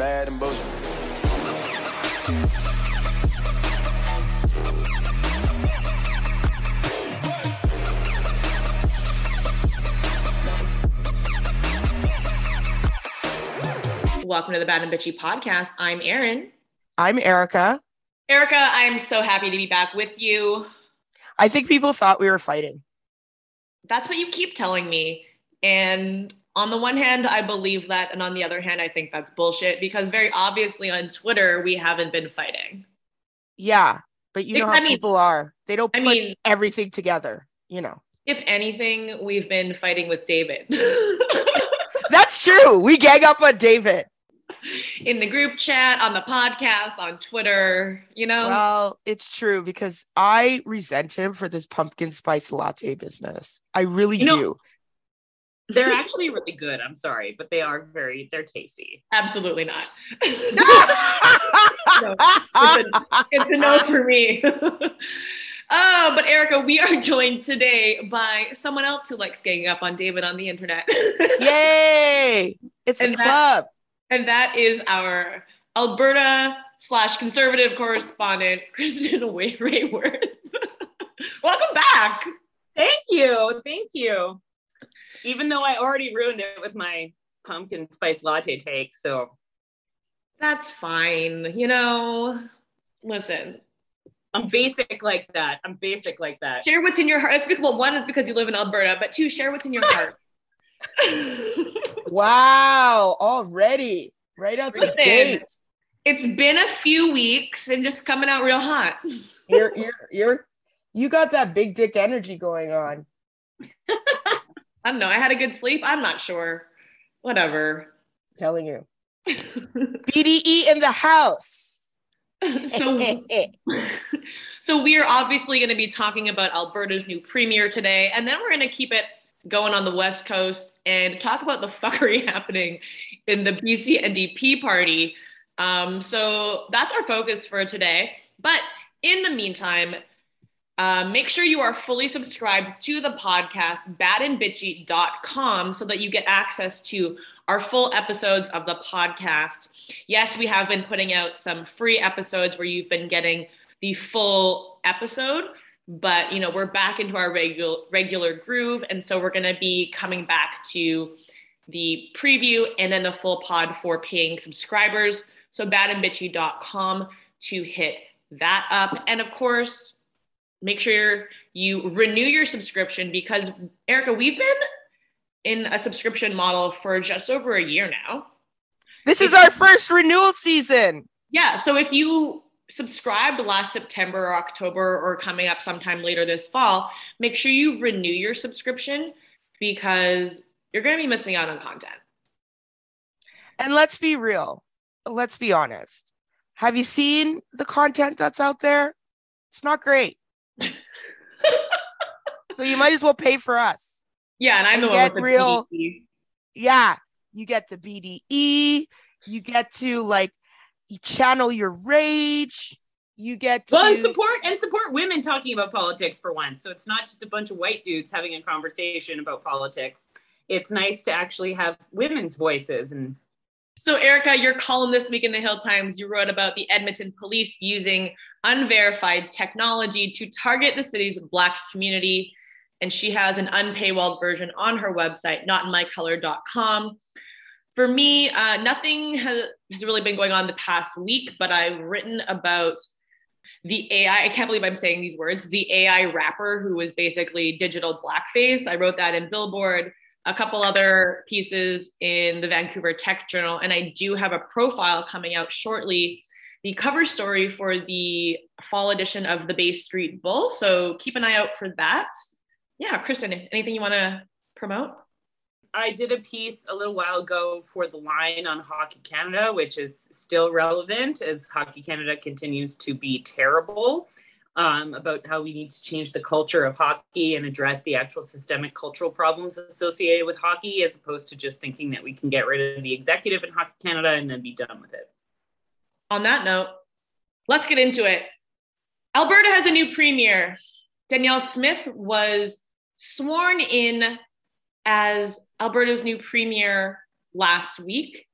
bad and bullshit. Welcome to the Bad and Bitchy podcast. I'm Erin. I'm Erica. Erica, I am so happy to be back with you. I think people thought we were fighting. That's what you keep telling me. And on the one hand, I believe that. And on the other hand, I think that's bullshit because very obviously on Twitter, we haven't been fighting. Yeah. But you know how I mean- people are. They don't I put mean- everything together, you know. If anything, we've been fighting with David That's true. We gang up on David. in the group chat, on the podcast, on Twitter, you know? Well, it's true because I resent him for this pumpkin spice latte business. I really You know- do. They're actually really good. I'm sorry, but they are very they're tasty. Absolutely not. No, it's, a, it's a no for me. oh, but Erica, we are joined today by someone else who likes ganging up on David on the internet. Yay! It's a And that- club. and that is our Alberta slash conservative correspondent, Kristin Way- Raworth. Welcome back. Thank you. Thank you. Even though I already ruined it with my pumpkin spice latte take. So That's fine. You know, listen, I'm basic like that. I'm basic like that. share what's in your heart. It's because, well, one is because you live in Alberta, but two, share what's in your heart. Wow. Already. Right out the gate. it's been a few weeks and just coming out real hot. You're you're you're you got that big dick energy going on. I don't know. I had a good sleep. I'm not sure. Whatever. telling you. BDE in the house. so, so we are obviously going to be talking about Alberta's new premier today, and then we're going to keep it going on the West Coast and talk about the fuckery happening in the BC NDP party. Um, so that's our focus for today. But in the meantime, uh, make sure you are fully subscribed to the podcast, badandbitchy.com, so that you get access to our full episodes of the podcast. Yes, we have been putting out some free episodes where you've been getting the full episode, but you know, we're back into our regular regular groove and so we're going to be coming back to the preview and then the full pod for paying subscribers. So badandbitchy.com to hit that up. And of course, make sure you renew your subscription because Erica, we've been in a subscription model for just over a year now. This is our first renewal season. Yeah. So if you subscribed last September or October or coming up sometime later this fall, make sure you renew your subscription because you're going to be missing out on content. And let's be real. Let's be honest. Have you seen the content that's out there? It's not great. So you might as well pay for us. Yeah. And I'm And the one get with real-. Yeah, you get the BDE, you get to like channel your rage, you get to Well, and support and support women talking about politics for once. So it's not just a bunch of white dudes having a conversation about politics. It's nice to actually have women's voices and So, Erica, your column this week in the Hill Times, you wrote about the Edmonton police using unverified technology to target the city's Black community. And she has an unpaywalled version on her website, notinmycolor.com. For me, uh, nothing has, has really been going on the past week, but I've written about the AI. I can't believe I'm saying these words. The AI rapper who was basically digital blackface. I wrote that in Billboard a couple other pieces in the Vancouver Tech Journal, and I do have a profile coming out shortly. The cover story for the fall edition of the Bay Street Bull. So keep an eye out for that. Yeah, Kristin, anything you want to promote? I did a piece a little while ago for the line on Hockey Canada, which is still relevant as Hockey Canada continues to be terrible. Um, about how we need to change the culture of hockey and address the actual systemic cultural problems associated with hockey, as opposed to just thinking that we can get rid of the executive in Hockey Canada and then be done with it. On that note, let's get into it. Alberta has a new premier. Danielle Smith was sworn in as Alberta's new premier last week.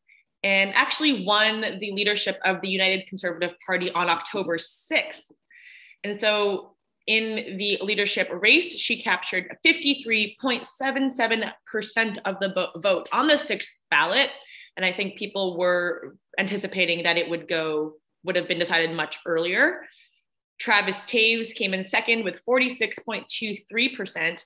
and actually won the leadership of the United Conservative Party on October 6th. And so in the leadership race, she captured 53.77% of the vote on the sixth ballot. And I think people were anticipating that it would go, would have been decided much earlier. Travis Toews came in second with 46.23%.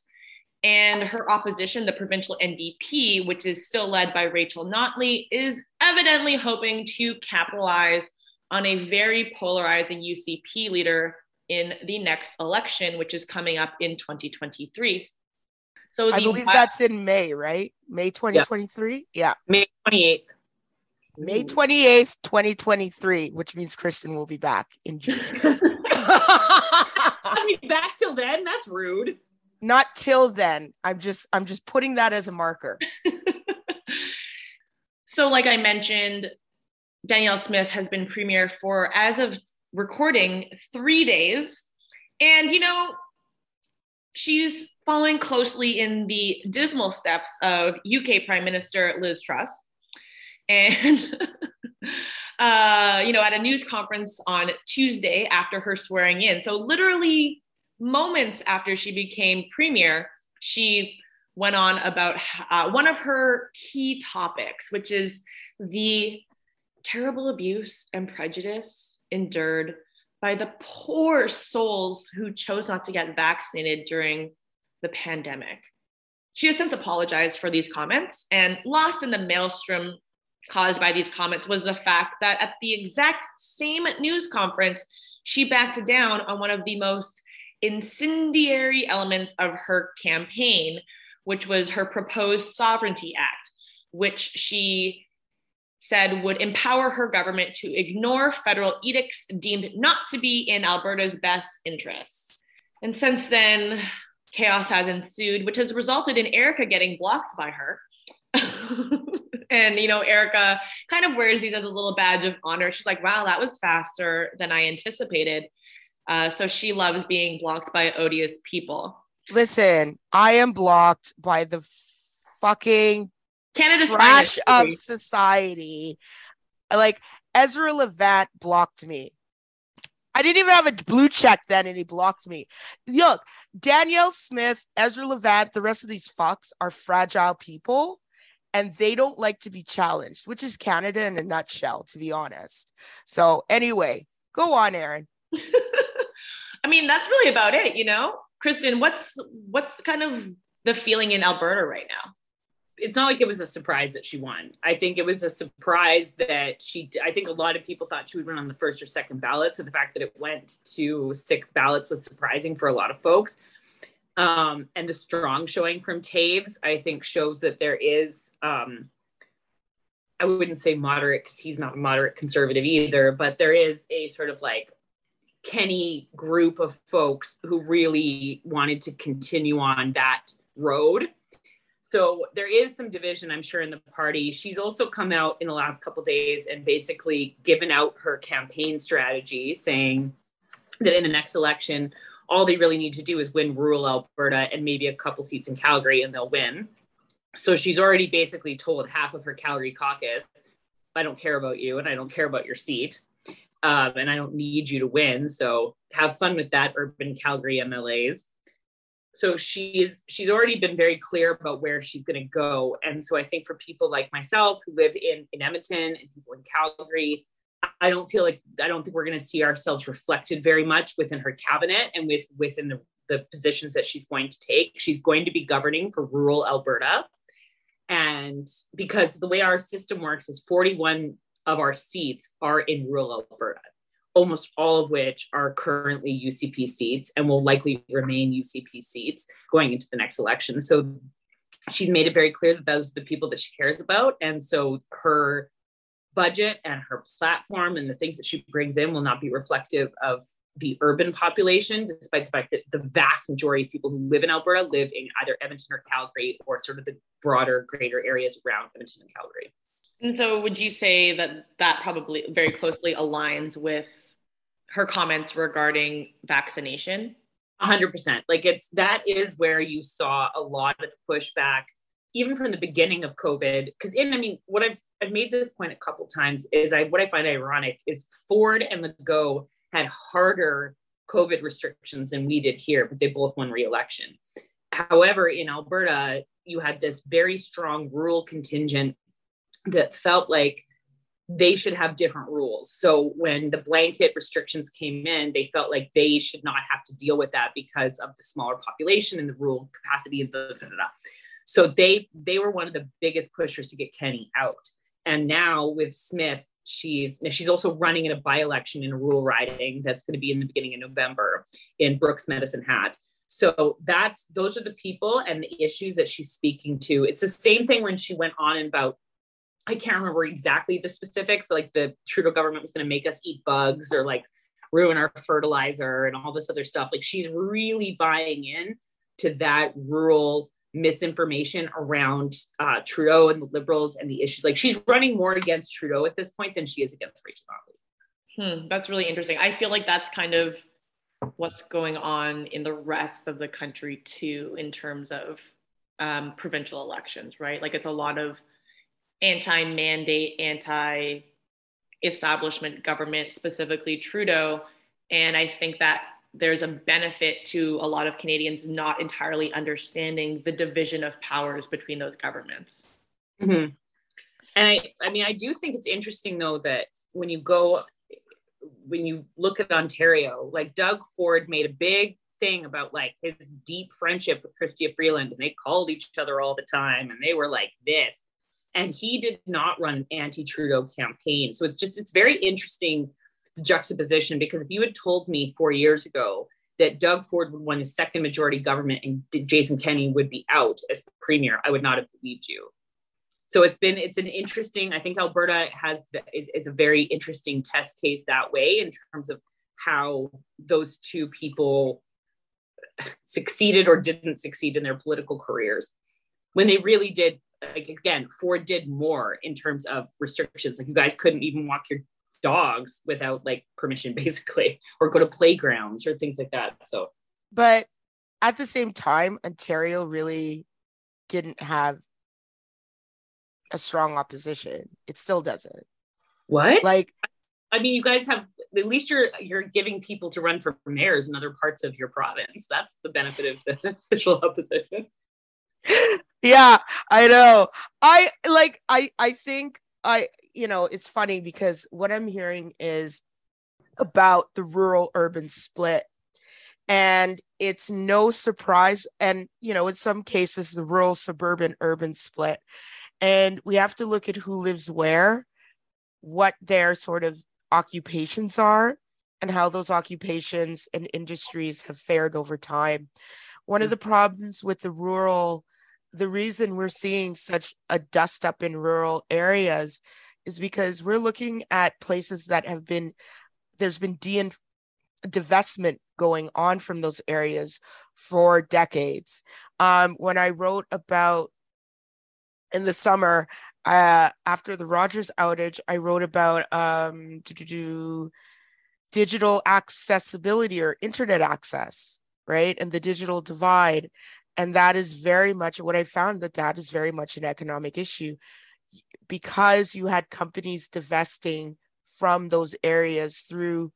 And her opposition, the provincial NDP, which is still led by Rachel Notley, is evidently hoping to capitalize on a very polarizing UCP leader in the next election, which is coming up in 2023. So I believe that's in May, right? May 2023? Yeah. yeah. May 28th. May 28th, 2023, which means Kristin will be back in June. I'll be back till then. That's rude. Not till then. I'm just I'm just putting that as a marker. so, like I mentioned, Danielle Smith has been premier for as of recording three days. And, you know, she's following closely in the dismal steps of UK Prime Minister Liz Truss. And, uh, you know, at a news conference on Tuesday after her swearing in. So, literally moments after she became premier, she went on about uh, one of her key topics, which is the terrible abuse and prejudice endured by the poor souls who chose not to get vaccinated during the pandemic. She has since apologized for these comments, and lost in the maelstrom caused by these comments was the fact that at the exact same news conference, she backed down on one of the most incendiary elements of her campaign, which was her proposed Sovereignty Act, which she said would empower her government to ignore federal edicts deemed not to be in Alberta's best interests. And since then, chaos has ensued, which has resulted in Erica getting blocked by her. and, you know, Erica kind of wears these as a little badge of honor. She's like, wow, that was faster than I anticipated. Uh, so she loves being blocked by odious people. Listen, I am blocked by the fucking Canada's trash of society. Like Ezra Levant blocked me. I didn't even have a blue check then, and he blocked me. Look, Danielle Smith, Ezra Levant, the rest of these fucks are fragile people, and they don't like to be challenged, which is Canada in a nutshell, to be honest. So, anyway, go on, Erin. I mean, that's really about it, you know. Kristin, what's what's kind of the feeling in Alberta right now? it's not like it was a surprise that she won. I think it was a surprise that she. I think a lot of people thought she would win on the first or second ballot. So the fact that it went to six ballots was surprising for a lot of folks. Um, and the strong showing from Toews, I think, shows that there is. Um, I wouldn't say moderate because he's not a moderate conservative either, but there is a sort of like Kenney group of folks who really wanted to continue on that road. So there is some division i'm sure in the party. She's also come out in the last couple days and basically given out her campaign strategy saying that in the next election all they really need to do is win rural alberta and maybe a couple seats in calgary and they'll win. So she's already basically told half of her calgary caucus i don't care about you and i don't care about your seat um, and i don't need you to win. So have fun with that urban calgary mlas so she's she's already been very clear about where she's going to go. And so i think for people like myself who live in in edmonton and people in calgary i don't feel like i don't think we're going to see ourselves reflected very much within her cabinet and with within the, the positions that she's going to take. She's going to be governing for rural alberta. And because the way our system works is 41 of our seats are in rural alberta almost all of which are currently UCP seats and will likely remain UCP seats going into the next election. So she's made it very clear that those are the people that she cares about. And so her budget and her platform and the things that she brings in will not be reflective of the urban population, despite the fact that the vast majority of people who live in Alberta live in either Edmonton or Calgary or sort of the broader, greater areas around Edmonton and Calgary. And so, would you say that that probably very closely aligns with her comments regarding vaccination? 100%. Like it's that is where you saw a lot of the pushback even from the beginning of COVID, because in I mean, what I've I've made this point a couple times is I what I find ironic is Ford and the Go had harder COVID restrictions than we did here, but they both won re-election. However, in Alberta, you had this very strong rural contingent that felt like they should have different rules. So when the blanket restrictions came in, they felt like they should not have to deal with that because of the smaller population and the rural capacity and So they they were one of the biggest pushers to get Kenney out. And now with Smith, she's she's also running in a by-election in a rural riding that's going to be in the beginning of November in Brooks Medicine Hat. So that's those are the people and the issues that she's speaking to. It's the same thing when she went on about I can't remember exactly the specifics, but like the Trudeau government was going to make us eat bugs or like ruin our fertilizer and all this other stuff. Like she's really buying in to that rural misinformation around uh, Trudeau and the Liberals and the issues. Like she's running more against Trudeau at this point than she is against Rachel Notley. Hmm, that's really interesting. I feel like that's kind of what's going on in the rest of the country too, in terms of um, provincial elections, right? Like it's a lot of anti-mandate, anti-establishment government, specifically Trudeau, and I think that there's a benefit to a lot of Canadians not entirely understanding the division of powers between those governments. Mm-hmm. And I, I mean, I do think it's interesting though that when you go, when you look at Ontario, like Doug Ford made a big thing about like his deep friendship with Chrystia Freeland, and they called each other all the time, and they were like this. And he did not run an anti-Trudeau campaign, so it's just it's very interesting the juxtaposition because if you had told me four years ago that Doug Ford would win a second majority government and Jason Kenney would be out as premier, I would not have believed you. So it's been it's an interesting. I think Alberta has the, is a very interesting test case that way in terms of how those two people succeeded or didn't succeed in their political careers when they really did like again ford did more in terms of restrictions. Like you guys couldn't even walk your dogs without like permission basically or go to playgrounds or things like that so. But at the same time ontario really didn't have a strong opposition. It still doesn't. What? Like i mean you guys have at least you're you're giving people to run for mayors in other parts of your province. That's the benefit of the official opposition yeah i know i like i i think i you know, it's funny because what I'm hearing is about the rural urban split. And it's no surprise. And, you know, in some cases, the rural suburban urban split. And we have to look at who lives where, what their sort of occupations are, and how those occupations and industries have fared over time. One of mm. the problems with the rural, the reason we're seeing such a dust up in rural areas is because we're looking at places that have been there's been de- divestment going on from those areas for decades. Um, when I wrote about in the summer uh, after the Rogers outage, I wrote about um, digital accessibility or internet access, right, and the digital divide, and that is very much what I found that that is very much an economic issue because you had companies divesting from those areas through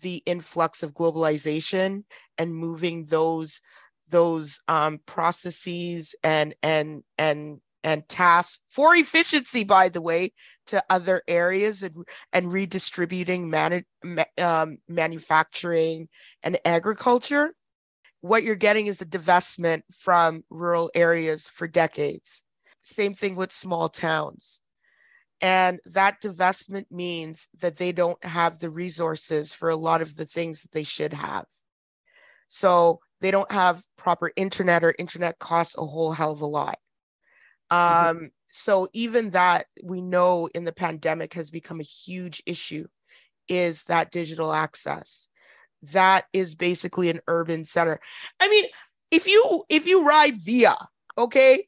the influx of globalization and moving those those um, processes and and and and tasks for efficiency by the way to other areas and, and redistributing manu- um, manufacturing and agriculture what you're getting is a divestment from rural areas for decades same thing with small towns and that divestment means that they don't have the resources for a lot of the things that they should have. So they don't have proper internet or internet costs a whole hell of a lot. Mm-hmm. Um, so even that we know in the pandemic has become a huge issue is that digital access. That is basically an urban center. I mean, if you if you ride via, okay,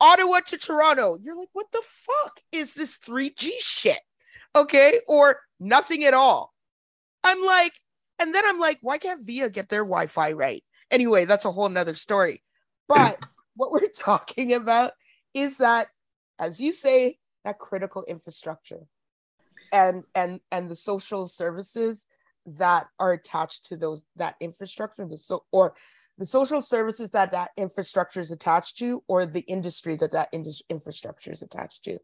Ottawa to Toronto. You're like, what the fuck is this 3G shit? Okay. Or nothing at all. I'm like, and then I'm like, why can't Via get their Wi Fi right? Anyway, that's a whole nother story. But what we're talking about is that, as you say, that critical infrastructure and and and the social services that are attached to those that infrastructure the so or the social services that that infrastructure is attached to or the industry that that indus- infrastructure is attached to.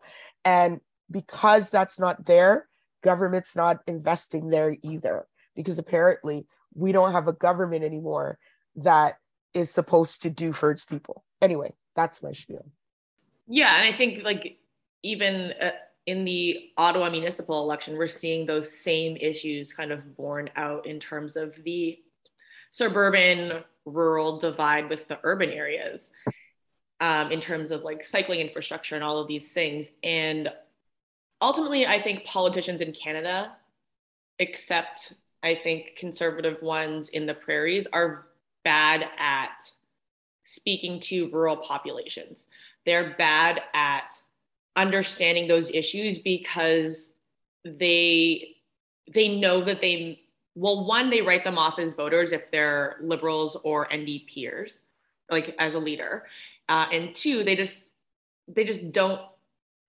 And because that's not there government's not investing there either because apparently we don't have a government anymore that is supposed to do for its people. Anyway that's my spiel. Yeah and i think like even uh, in the ottawa municipal election we're seeing those same issues kind of borne out in terms of the suburban rural divide with the urban areas um, in terms of like cycling infrastructure and all of these things. And ultimately, I think politicians in Canada, except I think conservative ones in the prairies, are bad at speaking to rural populations. They're bad at understanding those issues because they they know that they well, one, they write them off as voters if they're liberals or NDPers, like as a leader. Uh, and two, they just they just don't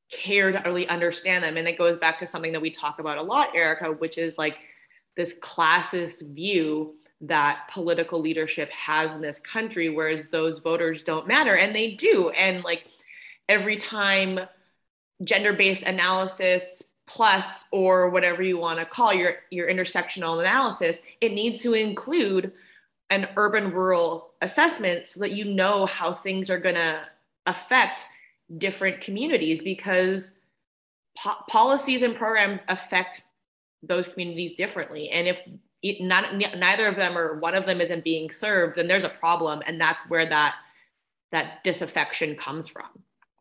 care to really understand them. And it goes back to something that we talk about a lot, Erica, which is like this classist view that political leadership has in this country, whereas those voters don't matter. And they do. And like every time gender based analysis plus or whatever you want to call your your intersectional analysis it needs to include an urban rural assessment so that you know how things are going to affect different communities because po- policies and programs affect those communities differently. And if it, not, neither of them or one of them isn't being served then there's a problem and that's where that that disaffection comes from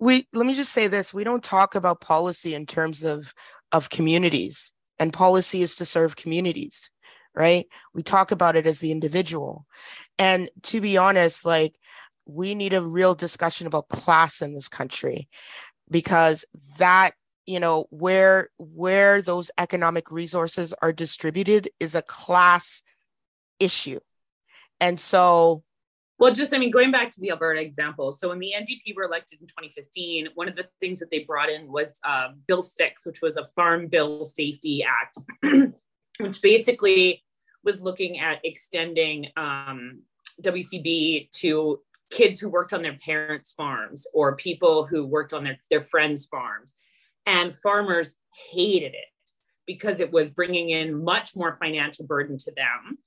we let me just say this we don't talk about policy in terms of of communities and policy is to serve communities right? We talk about it as the individual. And to be honest like we need a real discussion about class in this country because that you know where where those economic resources are distributed is a class issue. And so well, just, I mean, going back to the Alberta example. So when the NDP were elected in 2015, one of the things that they brought in was uh, Bill 6, which was a Farm Bill Safety Act, which basically was looking at extending um, WCB to kids who worked on their parents' farms or people who worked on their, their friends' farms. And farmers hated it because it was bringing in much more financial burden to them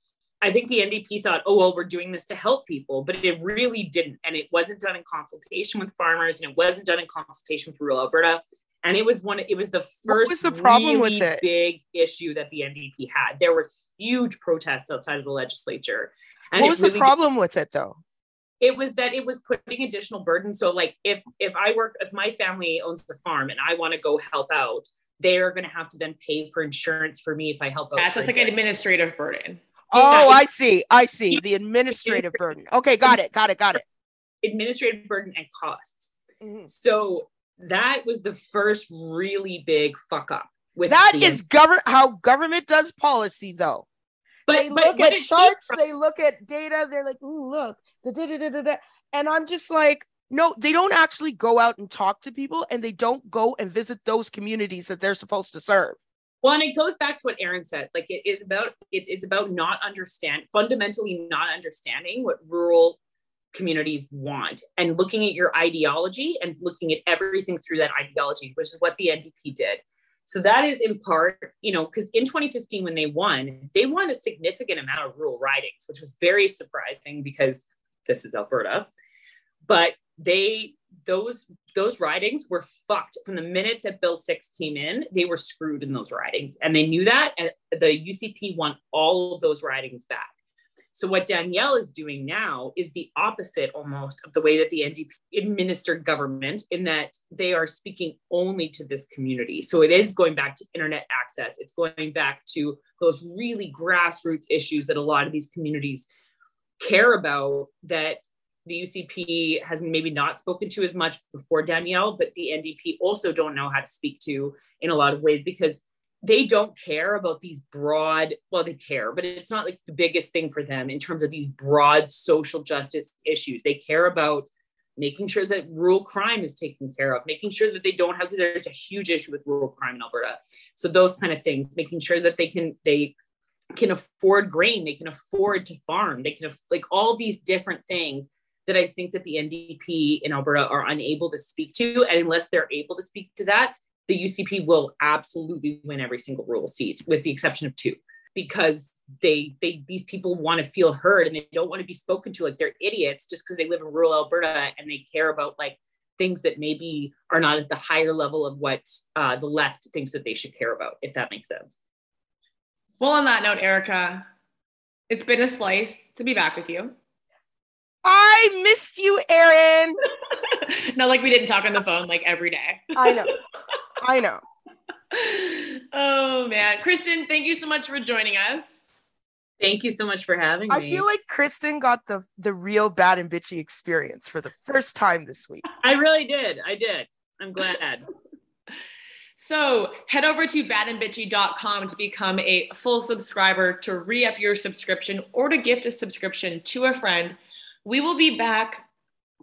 I think the NDP thought, oh, well, we're doing this to help people, but it really didn't. And it wasn't done in consultation with farmers and it wasn't done in consultation with rural Alberta. And it was one, it was the first what was the problem really with it? big issue that the NDP had. There was huge protests outside of the legislature. And what was really the problem did, with it though? It was that it was putting additional burden. So like if if I work, if my family owns a farm and I want to go help out, they're going to have to then pay for insurance for me if I help out. That's just like an administrative burden. Oh, I see. I see. The administrative burden. Okay, got it. Got it. Got it. Administrative burden and costs. Mm-hmm. So that was the first really big fuck up. With that is govern how government does policy, though. But they but look at charts, they look at data. They're like, "Ooh, look, the da da da da," and I'm just like, no, they don't actually go out and talk to people, and they don't go and visit those communities that they're supposed to serve. Well, and it goes back to what Erin said. Like it is about it, it's about not understand fundamentally not understanding what rural communities want and looking at your ideology and looking at everything through that ideology, which is what the NDP did. So that is in part, you know, because in 2015 when they won, they won a significant amount of rural ridings, which was very surprising because this is Alberta. But they those those ridings were fucked from the minute that bill 6 came in. They were screwed in those ridings and they knew that and the ucp want all of those ridings back. So what danielle is doing now is the opposite almost of the way that the ndp administered government in that they are speaking only to this community. So it is going back to internet access. It's going back to those really grassroots issues that a lot of these communities care about that the UCP has maybe not spoken to as much before Danielle, but the NDP also don't know how to speak to in a lot of ways because they don't care about these broad, well, they care, but it's not like the biggest thing for them in terms of these broad social justice issues. They care about making sure that rural crime is taken care of, making sure that they don't have because there's a huge issue with rural crime in Alberta. So those kind of things, making sure that they can they can afford grain, they can afford to farm, they can like all these different things that I think that the NDP in Alberta are unable to speak to, and unless they're able to speak to that, the UCP will absolutely win every single rural seat, with the exception of two because they they these people want to feel heard and they don't want to be spoken to like they're idiots just because they live in rural Alberta and they care about like things that maybe are not at the higher level of what uh, the left thinks that they should care about, if that makes sense. Well, on that note, Erica, it's been a slice to be back with you. I missed you, Erin. Not like we didn't talk on the phone like every day. I know. I know. oh man. Kristin, thank you so much for joining us. Thank you so much for having I me. I feel like Kristin got the the real bad and bitchy experience for the first time this week. I really did. I did. I'm glad. so head over to badandbitchy.com to become a full subscriber to re-up your subscription or to gift a subscription to a friend. We will be back,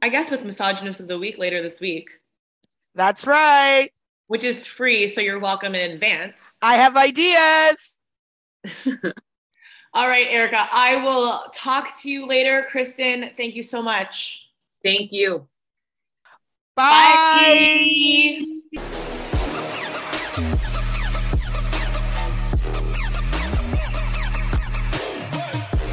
I guess, with Misogynist of the Week later this week. That's right. Which is free, so you're welcome in advance. I have ideas. All right, Erica, I will talk to you later. Kristin, thank you so much. Thank you. Bye. Bye.